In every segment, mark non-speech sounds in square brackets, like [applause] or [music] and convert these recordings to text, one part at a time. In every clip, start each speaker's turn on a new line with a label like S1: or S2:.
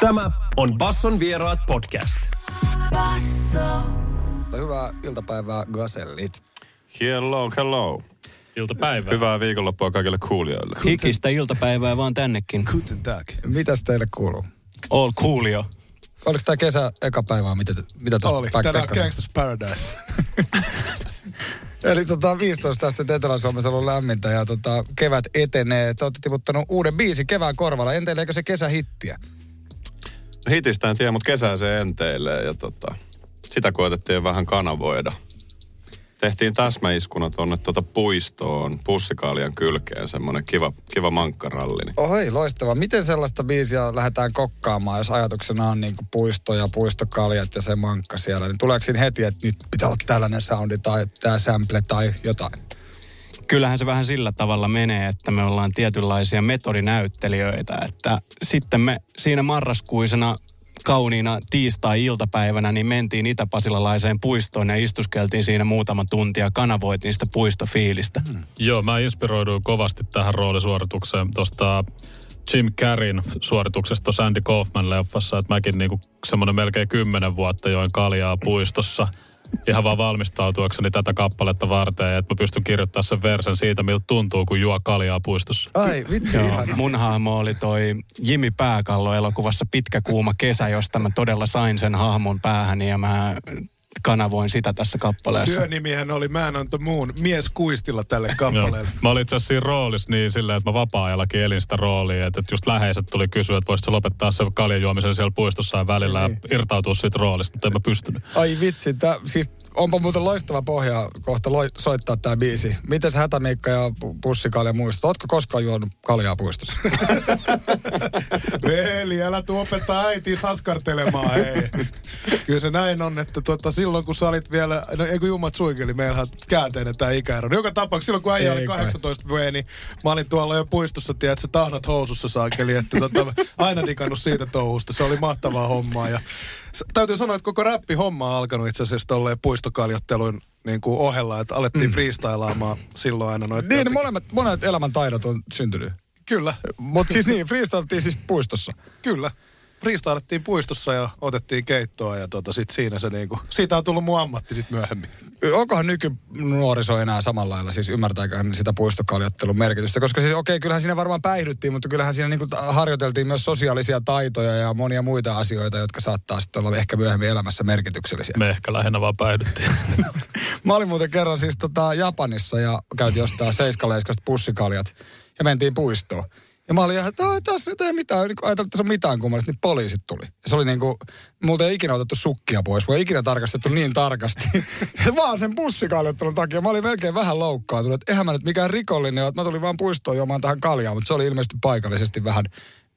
S1: Tämä on Basson vieraat podcast.
S2: Basso.
S3: Hyvää iltapäivää, Gasellit.
S4: Hello, hello.
S5: Iltapäivää.
S4: Hyvää viikonloppua kaikille kuulijoille.
S6: Hikistä iltapäivää vaan tännekin.
S5: Guten Tag.
S3: Mitäs teille kuuluu?
S6: All coolio.
S3: Oliko tämä kesä eka päivää, mitä, mitä tuossa
S5: Oli. Tänään Gangsters Paradise.
S3: Eli tota, 15 tästä Etelä-Suomessa on ollut lämmintä ja tota, kevät etenee. Te olette tiputtanut uuden biisin kevään korvalla. Enteileekö se kesähittiä?
S4: Hitistä en tiedä, mutta kesää se enteilee ja tota, sitä koetettiin vähän kanavoida. Tehtiin täsmäiskuna tuonne tuota puistoon, pussikaalian kylkeen, semmoinen kiva, kiva mankkaralli.
S3: Oi, loistavaa. Miten sellaista biisiä lähdetään kokkaamaan, jos ajatuksena on niin puisto ja puistokaljat ja se mankka siellä? Niin tuleeko siinä heti, että nyt pitää olla tällainen soundi tai tämä sample tai jotain?
S6: Kyllähän se vähän sillä tavalla menee, että me ollaan tietynlaisia metodinäyttelijöitä, että sitten me siinä marraskuisena kauniina tiistai-iltapäivänä niin mentiin Itä-Pasilalaiseen puistoon ja istuskeltiin siinä muutama tunti ja kanavoitiin sitä puistofiilistä. Hmm.
S5: Joo, mä inspiroiduin kovasti tähän roolisuoritukseen tuosta Jim Carreyn suorituksesta tuossa Andy Kaufman-leffassa, että mäkin niinku semmoinen melkein kymmenen vuotta join kaljaa puistossa ihan vaan valmistautuakseni tätä kappaletta varten, että mä pystyn kirjoittamaan sen versen siitä, miltä tuntuu, kun juo kaljaa puistossa.
S3: Ai, vitsi,
S6: Joo, mun hahmo oli toi Jimmy Pääkallo elokuvassa Pitkä kuuma kesä, josta mä todella sain sen hahmon päähäni ja mä kanavoin sitä tässä kappaleessa.
S7: Työnimihän oli Man on the Moon, mies kuistilla tälle kappaleelle.
S5: Mä olin itse asiassa siinä roolissa niin silleen, että mä vapaa-ajallakin elin sitä roolia, että just läheiset tuli kysyä, että voisitko lopettaa se kaljan juomisen siellä puistossa ja välillä ja irtautua siitä roolista, mutta en mä pystynyt.
S3: Ai vitsi, tää, siis onpa muuten loistava pohja kohta loi, soittaa tämä biisi. Miten se Hätämiikka ja pu- Pussikalja muistat? Ootko koskaan juonut kaljaa puistossa? [laughs]
S7: Veli, älä tuu opettaa äiti askartelemaan, hei. Kyllä se näin on, että tota, silloin kun sä olit vielä, no ei kun jummat suikeli, meillähän käänteinen tämä ikäero. Joka tapauksessa silloin kun äijä oli
S3: kai.
S7: 18 vuotta, niin mä olin tuolla jo puistossa, tiedät, se tahnat housussa saakeli, että tota, aina digannut siitä touhusta. Se oli mahtavaa hommaa ja täytyy sanoa, että koko räppi homma on alkanut itse asiassa tolleen puistokaljottelun niin kuin ohella, että alettiin mm. freestylaamaan silloin aina noita.
S3: niin, molemmat, monet elämän taidot on syntynyt.
S7: Kyllä,
S3: Mutta siis niin, freestyltiin siis puistossa.
S7: Kyllä. Freestylettiin puistossa ja otettiin keittoa ja tota, sit siinä se niinku, siitä on tullut mun ammatti sit myöhemmin.
S3: Onkohan nykynuoriso enää samalla lailla, siis ymmärtääkö sitä puistokaljottelun merkitystä? Koska siis okei, kyllähän siinä varmaan päihdyttiin, mutta kyllähän siinä niinku harjoiteltiin myös sosiaalisia taitoja ja monia muita asioita, jotka saattaa sitten olla ehkä myöhemmin elämässä merkityksellisiä.
S5: Me ehkä lähinnä vaan päihdyttiin. [laughs]
S3: Mä olin muuten kerran siis tota Japanissa ja käytiin ostaa seiskaleiskasta pussikaljat ja mentiin puistoon. Ja mä olin ihan, että "Ai, tässä nyt ei mitään, niin ajattelin, että tässä on mitään kummallista, niin poliisit tuli. Se oli niin kuin, multa ei ikinä otettu sukkia pois, kun ei ikinä tarkastettu niin tarkasti. [laughs] Vaan sen pussikaljottelun takia. Mä olin melkein vähän loukkaantunut, että eihän mä nyt mikään rikollinen ole, mä tulin vaan puistoon juomaan tähän kaljaan, mutta se oli ilmeisesti paikallisesti vähän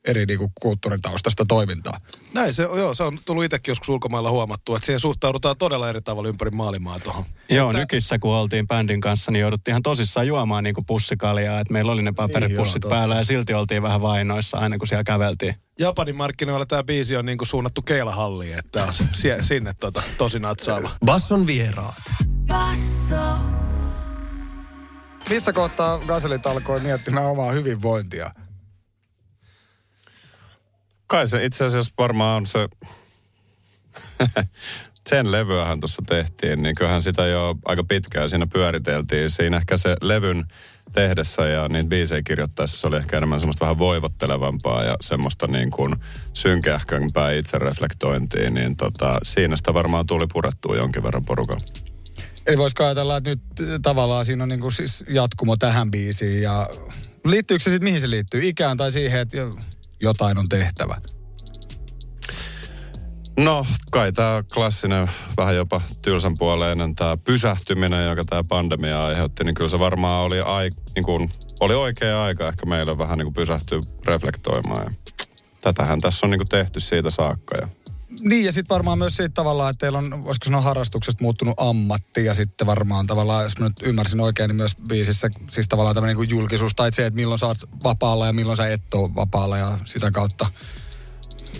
S3: eri niin kuin kulttuuritaustasta toimintaa.
S7: Näin se, joo, se on tullut itsekin joskus ulkomailla huomattua, että siihen suhtaudutaan todella eri tavalla ympäri maailmaa tuohon.
S6: Joo, nykissä kun oltiin bändin kanssa, niin jouduttiin ihan tosissaan juomaan niin kuin pussikaljaa. Että meillä oli ne paperipussit
S3: Niin joo,
S6: päällä ja silti oltiin vähän vainoissa aina kun siellä käveltiin.
S7: Japanin markkinoilla tämä biisi on niinku suunnattu keilahalliin, että on sie, sinne tota, tosi natsaava.
S1: Basson vieraat.
S2: Basso.
S3: Missä kohtaa Gaselit alkoi miettimään omaa hyvinvointia?
S4: Kai se itse asiassa varmaan on se... [laughs] Sen levyähän tuossa tehtiin, niin kyllähän sitä jo aika pitkään siinä pyöriteltiin. Siinä ehkä se levyn tehdessä ja niitä biisejä kirjoittaessa se oli ehkä enemmän semmoista vähän voivottelevampaa ja semmoista niin kuin synkähkömpää itsereflektointia, niin tota, siinä sitä varmaan tuli purettua jonkin verran porukalla.
S3: Eli voisiko ajatella, että nyt äh, tavallaan siinä on niin kuin siis jatkumo tähän biisiin ja liittyykö se sitten mihin se liittyy? Ikään tai siihen, että jotain on tehtävä?
S4: No, kai tämä klassinen, vähän jopa tylsän puoleinen tämä pysähtyminen, joka tämä pandemia aiheutti, niin kyllä se varmaan oli, ai, niin kuin, oli oikea aika ehkä meillä vähän niin pysähtyä reflektoimaan. Ja tätähän tässä on niin tehty siitä saakka. Ja
S3: Niin ja sitten varmaan myös siitä tavallaan, että teillä on, voisiko sanoa harrastuksesta muuttunut ammatti ja sitten varmaan tavallaan, jos mä nyt ymmärsin oikein, niin myös biisissä siis tavallaan tämmöinen niin julkisuus tai se, että milloin sä oot vapaalla ja milloin sä et ole vapaalla ja sitä kautta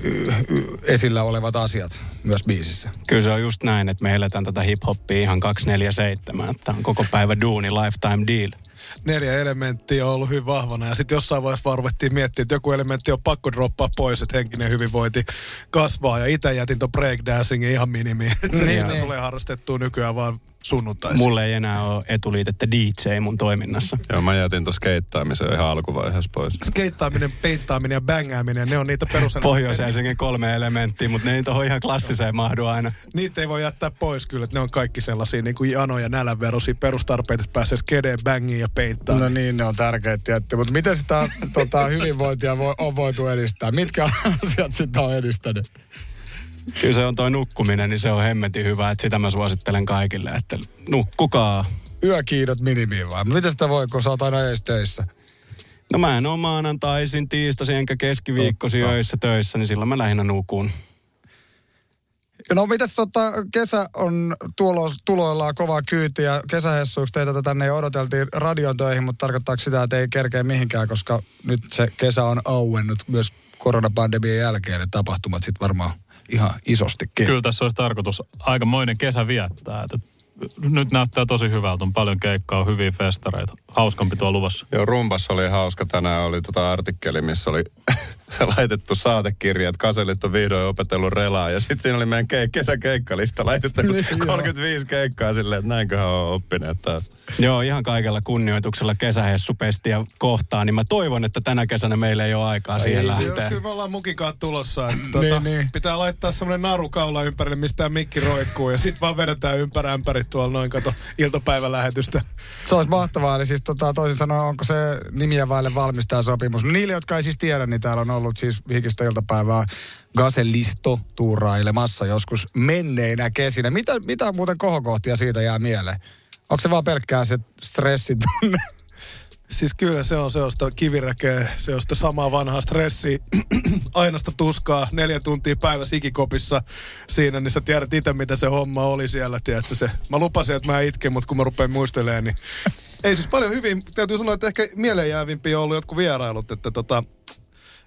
S3: y- y- esillä olevat asiat myös biisissä.
S6: Kyllä se on just näin, että me eletään tätä hip-hoppia ihan 247, että on koko päivä duuni, lifetime deal.
S7: Neljä elementtiä on ollut hyvin vahvana. Ja sitten jossain vaiheessa vaan ruvettiin miettimään, että joku elementti on pakko droppaa pois, että henkinen hyvinvointi kasvaa. Ja itse jätin ton breakdancingin ihan minimiin. [laughs] Se
S3: Niin,
S7: sitä
S3: niin.
S7: tulee harrastettua nykyään vaan sunnuntaisin.
S6: Mulle ei enää ole etuliitettä DJ mun toiminnassa.
S4: Joo, mä jätin tuossa skeittaamisen ihan alkuvaiheessa pois.
S7: Skeittaaminen, peittaaminen ja bängääminen, ne on niitä peruselementtejä.
S6: Pohjois-Helsingin kolme elementtiä, mutta ne ei tohon ihan klassiseen mahdu aina.
S7: Niitä ei voi jättää pois kyllä, että ne on kaikki sellaisia niin kuin jano- ja nälänverosia perustarpeita, että pääsee skedeen, bängiin ja peittaan.
S3: No niin, ne on tärkeitä tietty. Mutta miten sitä tota, hyvinvointia voi, on voitu edistää? Mitkä asiat sitä on edistänyt?
S6: Kyllä se on toi nukkuminen, niin se on hemmetin hyvä, että sitä mä suosittelen kaikille, että nukkukaa.
S3: Yökiidot minimiin vai? Miten sitä voi, kun sä oot aina ees töissä?
S6: No mä en ole maanantaisin, tiistaisin enkä keskiviikkosi öissä töissä, niin silloin mä lähinnä nukun.
S3: No mitäs tota, kesä on tulo, tuloillaan kovaa kyytiä. Kesähessuiksi teitä tänne jo odoteltiin radion töihin, mutta tarkoittaako sitä, että ei kerkeä mihinkään, koska nyt se kesä on auennut myös koronapandemian jälkeen, ne tapahtumat sitten varmaan ihan isostikin.
S5: Kyllä tässä olisi tarkoitus aikamoinen kesä viettää. Että nyt näyttää tosi hyvältä, on paljon keikkaa, hyviä festareita. Hauskampi tuo luvassa.
S4: Joo, rumpassa oli hauska. Tänään oli tota artikkeli, missä oli [laughs] laitettu saatekirja, että kaselit on vihdoin opetellut relaa. Ja sitten siinä oli meidän ke- kesäkeikkalista laitettu
S3: Niin, joo.
S4: 35 keikkaa silleen, että näinköhän on oppineet taas.
S6: Joo, ihan kaikella kunnioituksella kesähessupestiä kohtaan, niin mä toivon, että tänä kesänä meillä ei ole aikaa siihen
S7: Joo,
S6: lähteä.
S7: kyllä me ollaan mukikaan tulossa. Että, tuota,
S3: Niin, niin.
S7: Pitää laittaa semmoinen naru kaula ympärille, mistä mikki roikkuu. Ja sit vaan vedetään ympäri ämpäri tuolla noin kato iltapäivälähetystä.
S3: Se olisi mahtavaa. Eli siis tota, toisin sanoen, onko se nimiä vaille valmistaja sopimus? No, niille, jotka ei siis tiedä, niin täällä on ollut siis hikistä iltapäivää Gaselisto tuurailemassa joskus menneinä kesinä. Mitä, mitä muuten kohokohtia siitä jää mieleen? Onko se vaan pelkkää se stressin tunne?
S7: Siis kyllä se on sellaista kiviräkeä, se on sitä samaa vanhaa stressiä, [clears throat] ainasta tuskaa, neljä tuntia päivässä ikikopissa siinä, niin sä tiedät itse, mitä se homma oli siellä, tiedätkö se. Mä lupasin, että mä itken, mutta kun mä rupean muistelemaan, niin ei siis paljon hyvin, täytyy sanoa, että ehkä mieleenjäävimpiä on ollut jotkut vierailut, että tota,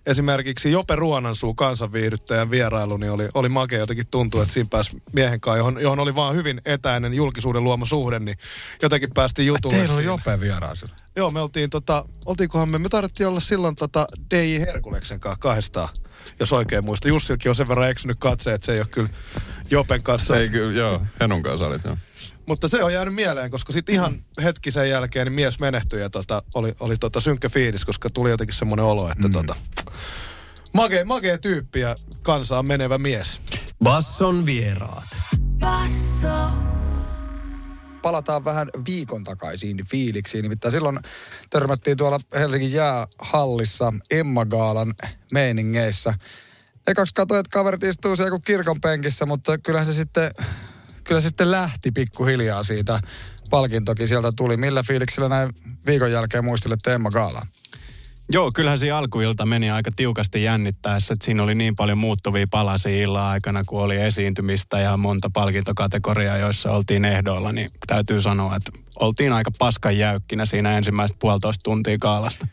S7: esimerkiksi Jope Ruonansuu kansanviihdyttäjän vierailu, niin oli, oli makea jotenkin tuntuu, että siinä pääsi miehen kanssa, johon, johon oli vaan hyvin etäinen julkisuuden luoma suhde, niin jotenkin päästiin jutulle.
S3: Teillä
S7: siinä.
S3: Jope vieraisilla.
S7: Joo, me oltiin tota, oltiinkohan me, me tarvittiin olla silloin tota DJ Herkuleksen kanssa kahdestaan, jos oikein muista. Jussilkin on sen verran eksynyt katse, että se ei ole kyllä Jopen kanssa.
S4: Ei kyllä, joo, Henun kanssa olit, joo.
S7: Mutta se on jäänyt mieleen, koska sitten ihan hetki sen jälkeen niin mies menehtyi ja tota, oli, oli tota synkkä fiilis, koska tuli jotenkin semmoinen olo, että mm. tota, makea, makea tyyppi ja kansaan menevä mies.
S1: Basson vieraat.
S2: Basso.
S3: palataan vähän viikon takaisiin fiiliksiin. Nimittäin silloin törmättiin tuolla Helsingin jäähallissa Emma Gaalan meiningeissä. Ekaksi katsoin, että kaverit istuu siellä kuin kirkon penkissä, mutta kyllähän se sitten, kyllä se sitten lähti pikkuhiljaa siitä. Palkintokin sieltä tuli. Millä fiiliksillä näin viikon jälkeen muistelette Emma Gaalaa?
S6: Joo, kyllähän siinä alkuilta meni aika tiukasti jännittäessä, että siinä oli niin paljon muuttuvia palasia illan aikana, kun oli esiintymistä ja monta palkintokategoriaa, joissa oltiin ehdoilla, niin täytyy sanoa, että oltiin aika paskan jäykkinä siinä ensimmäistä puolitoista tuntia kaalasta.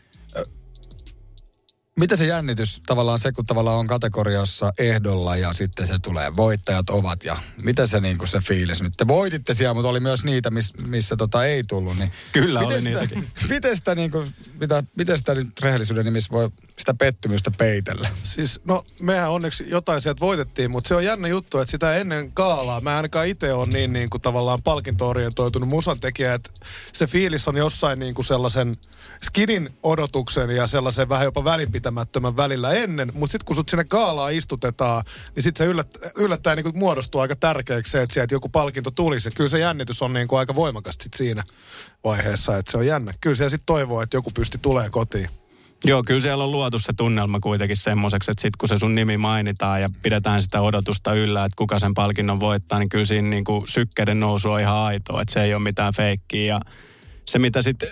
S3: Mitä se jännitys tavallaan se, kun tavallaan on kategoriassa ehdolla ja sitten se tulee, voittajat ovat ja mitä se niin se fiilis nyt? Te voititte siellä, mutta oli myös niitä, miss, missä tota ei tullut. Niin
S6: Kyllä
S3: miten
S6: oli
S3: sitä,
S6: niitäkin. [laughs]
S3: Miten sitä, niin kuin, mitä, miten sitä nyt rehellisyyden nimissä voi sitä pettymystä peitellä?
S7: Siis, no, mehän onneksi jotain sieltä voitettiin, mutta se on jännä juttu, että sitä ennen kaalaa, mä ainakaan itse on niin, niin kuin tavallaan palkinto-orientoitunut musantekijä, että se fiilis on jossain niin kuin sellaisen skidin odotuksen ja sellaisen vähän jopa välinpitämättömän välillä ennen, mutta sitten kun sut sinne kaalaa istutetaan, niin sitten se yllättää, yllättäen niin muodostuu aika tärkeäksi se, että sieltä joku palkinto tulisi. Ja kyllä se jännitys on niin kuin aika voimakas sit siinä vaiheessa, että se on jännä. Kyllä se sitten toivoo, että joku pysti tulee kotiin.
S6: Joo, kyllä siellä on luotu se tunnelma kuitenkin semmoiseksi, että sitten kun se sun nimi mainitaan ja pidetään sitä odotusta yllä, että kuka sen palkinnon voittaa, niin kyllä siinä niin kuin sykkeiden nousu on ihan aitoa, että se ei ole mitään feikkiä. Ja se, mitä sitten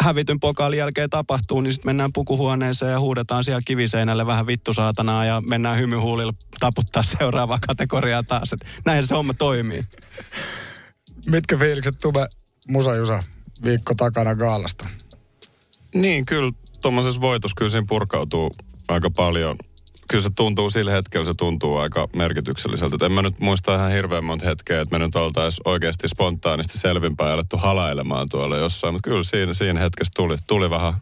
S6: hävityn pokaalin jälkeen tapahtuu, niin sitten mennään pukuhuoneeseen ja huudetaan siellä kiviseinälle vähän vittu saatanaa ja mennään hymyhuulilla taputtaa seuraavaa kategoriaa taas. Et näin se homma toimii.
S3: Mitkä fiilikset Tube Musa Jusa viikko takana Gaalasta?
S4: Niin, kyllä tuommoisessa voitossa kyllä siinä purkautuu aika paljon kyllä se tuntuu sillä hetkellä, se tuntuu aika merkitykselliseltä. Et en mä nyt muista ihan hirveän monta hetkeä, että me nyt oltaisiin oikeasti spontaanisti selvinpäin alettu halailemaan tuolla jossain. Mutta kyllä siinä, siinä hetkessä tuli, tuli vähän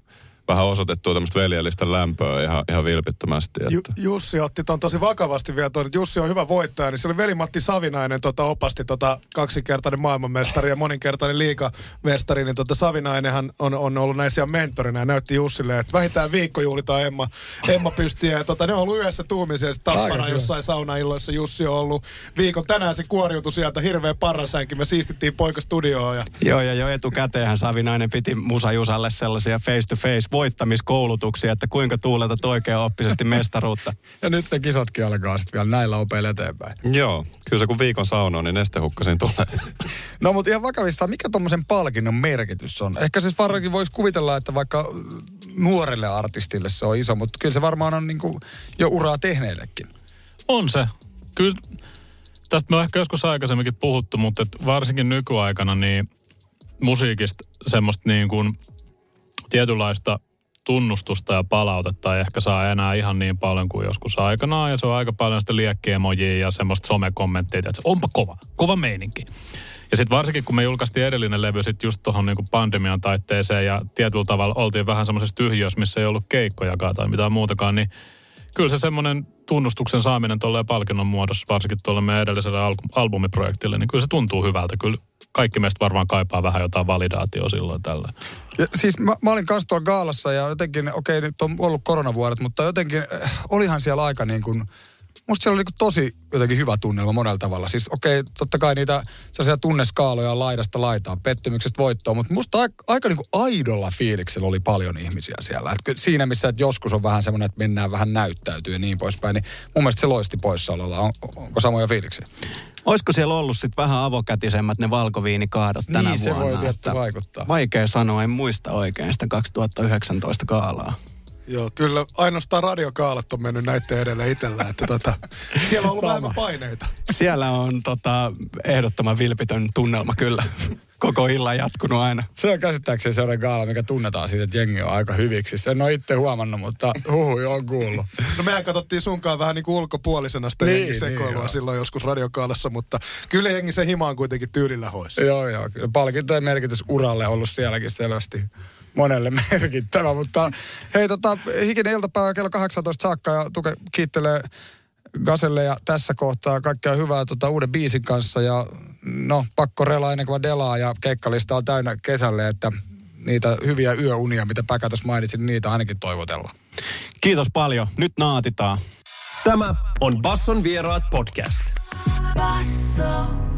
S4: vähän osoitettua tämmöistä veljellistä lämpöä ihan, ihan vilpittömästi. Että.
S7: Ju, Jussi otti ton tosi vakavasti vielä tuon, että Jussi on hyvä voittaja, niin se oli veli-Matti Savinainen tota, opasti tota, kaksinkertainen maailmanmestari ja moninkertainen liikamestari, niin tota, Savinainenhan on, on ollut näissä mentorina ja näytti Jussille, että vähintään viikko juhlitaan Emma, Emma pystiä. Ja, tota, ne on ollut yhdessä tuumiseen tappana jossain saunailloissa. Jussi on ollut viikon. Tänään se kuoriutui sieltä hirveä parrasänkin. Me siistittiin poika studioon. Ja...
S6: Joo, ja jo etukäteenhän Savinainen piti Musa Jusalle sellaisia face-to-face voittamiskoulutuksia, että kuinka tuuletat oikein oppisesti mestaruutta. [laughs]
S3: ja nyt ne kisatkin alkaa sitten vielä näillä opeilla eteenpäin.
S4: Joo, kyllä se kun viikon sauna on, niin nestehukkasin tulee. [laughs]
S3: no mutta ihan vakavissaan, mikä tuommoisen palkinnon merkitys on? Ehkä siis varmaankin voisi kuvitella, että vaikka nuorelle artistille se on iso, mutta kyllä se varmaan on niinku jo uraa tehneillekin.
S5: On se. Kyllä tästä me on ehkä joskus aikaisemminkin puhuttu, mutta et varsinkin nykyaikana niin musiikista semmoista niin kuin tietynlaista tunnustusta ja palautetta ei ehkä saa enää ihan niin paljon kuin joskus aikanaan. Ja se on aika paljon sitä liekkiemojia ja semmoista somekommenttia, että onpa kova, kova meininki. Ja sitten varsinkin, kun me julkaistiin edellinen levy sitten just tuohon niinku pandemian taitteeseen ja tietyllä tavalla oltiin vähän semmoisessa tyhjössä, missä ei ollut keikkojakaan tai mitään muutakaan, niin kyllä se semmoinen tunnustuksen saaminen tuolle palkinnon muodossa, varsinkin tuolle meidän edelliselle al- albumiprojektille, niin kyllä se tuntuu hyvältä. Kyllä kaikki meistä varmaan kaipaa vähän jotain validaatioa silloin tällä.
S3: Ja siis mä, mä olin kanssa tuolla gaalassa ja jotenkin, okei okay, nyt on ollut koronavuodet, mutta jotenkin äh, olihan siellä aika niin kuin, musta siellä oli niin tosi jotenkin hyvä tunnelma monella tavalla. Siis okei, okay, totta kai niitä sellaisia tunneskaaloja laidasta laitaan, pettymyksestä voittoon, mutta musta aika, aika niin aidolla fiiliksellä oli paljon ihmisiä siellä. Et siinä missä että joskus on vähän semmoinen, että mennään vähän näyttäytyy ja niin poispäin, niin mun mielestä se loisti poissaololla. On, onko samoja fiiliksiä?
S6: Olisiko siellä ollut sitten vähän avokätisemmät ne valkoviinikaadot tänä
S3: niin,
S6: vuonna?
S3: Niin, se voi tietty vaikuttaa.
S6: Vaikea sanoa, en muista oikein sitä 2019 kaalaa.
S7: Joo, kyllä ainoastaan radiokaalat on mennyt näiden edelle itsellä, että tota, [laughs] siellä on ollut vähemmän paineita.
S6: Siellä on tota, ehdottoman vilpitön tunnelma kyllä koko illan jatkunut aina.
S3: Se on käsittääkseni sellainen gaala, mikä tunnetaan siitä, että jengi on aika hyviksi. Sen on itse huomannut, mutta huhui on kuullut.
S7: No mehän katsottiin sunkaan vähän niin kuin ulkopuolisena sitä niin, jengisekoilua niin, silloin joskus radiokaalassa, mutta kyllä jengi se himaan kuitenkin tyylillä hoisi.
S3: Joo, joo. Kyllä palkintojen merkitys uralle ollut sielläkin selvästi monelle [laughs] merkittävä. Mutta hei, tota, hikinen iltapäivä kello 18 saakka ja Tuke kiittelee Gaselle ja tässä kohtaa kaikkea hyvää tota, uuden biisin kanssa ja no pakko relaa ennen kuin delaa ja keikkalista on täynnä kesälle, että niitä hyviä yöunia, mitä Päkä tuossa mainitsin, niin niitä ainakin toivotellaan.
S6: Kiitos paljon. Nyt naatitaan.
S1: Tämä on Basson vieraat podcast.
S2: Basso.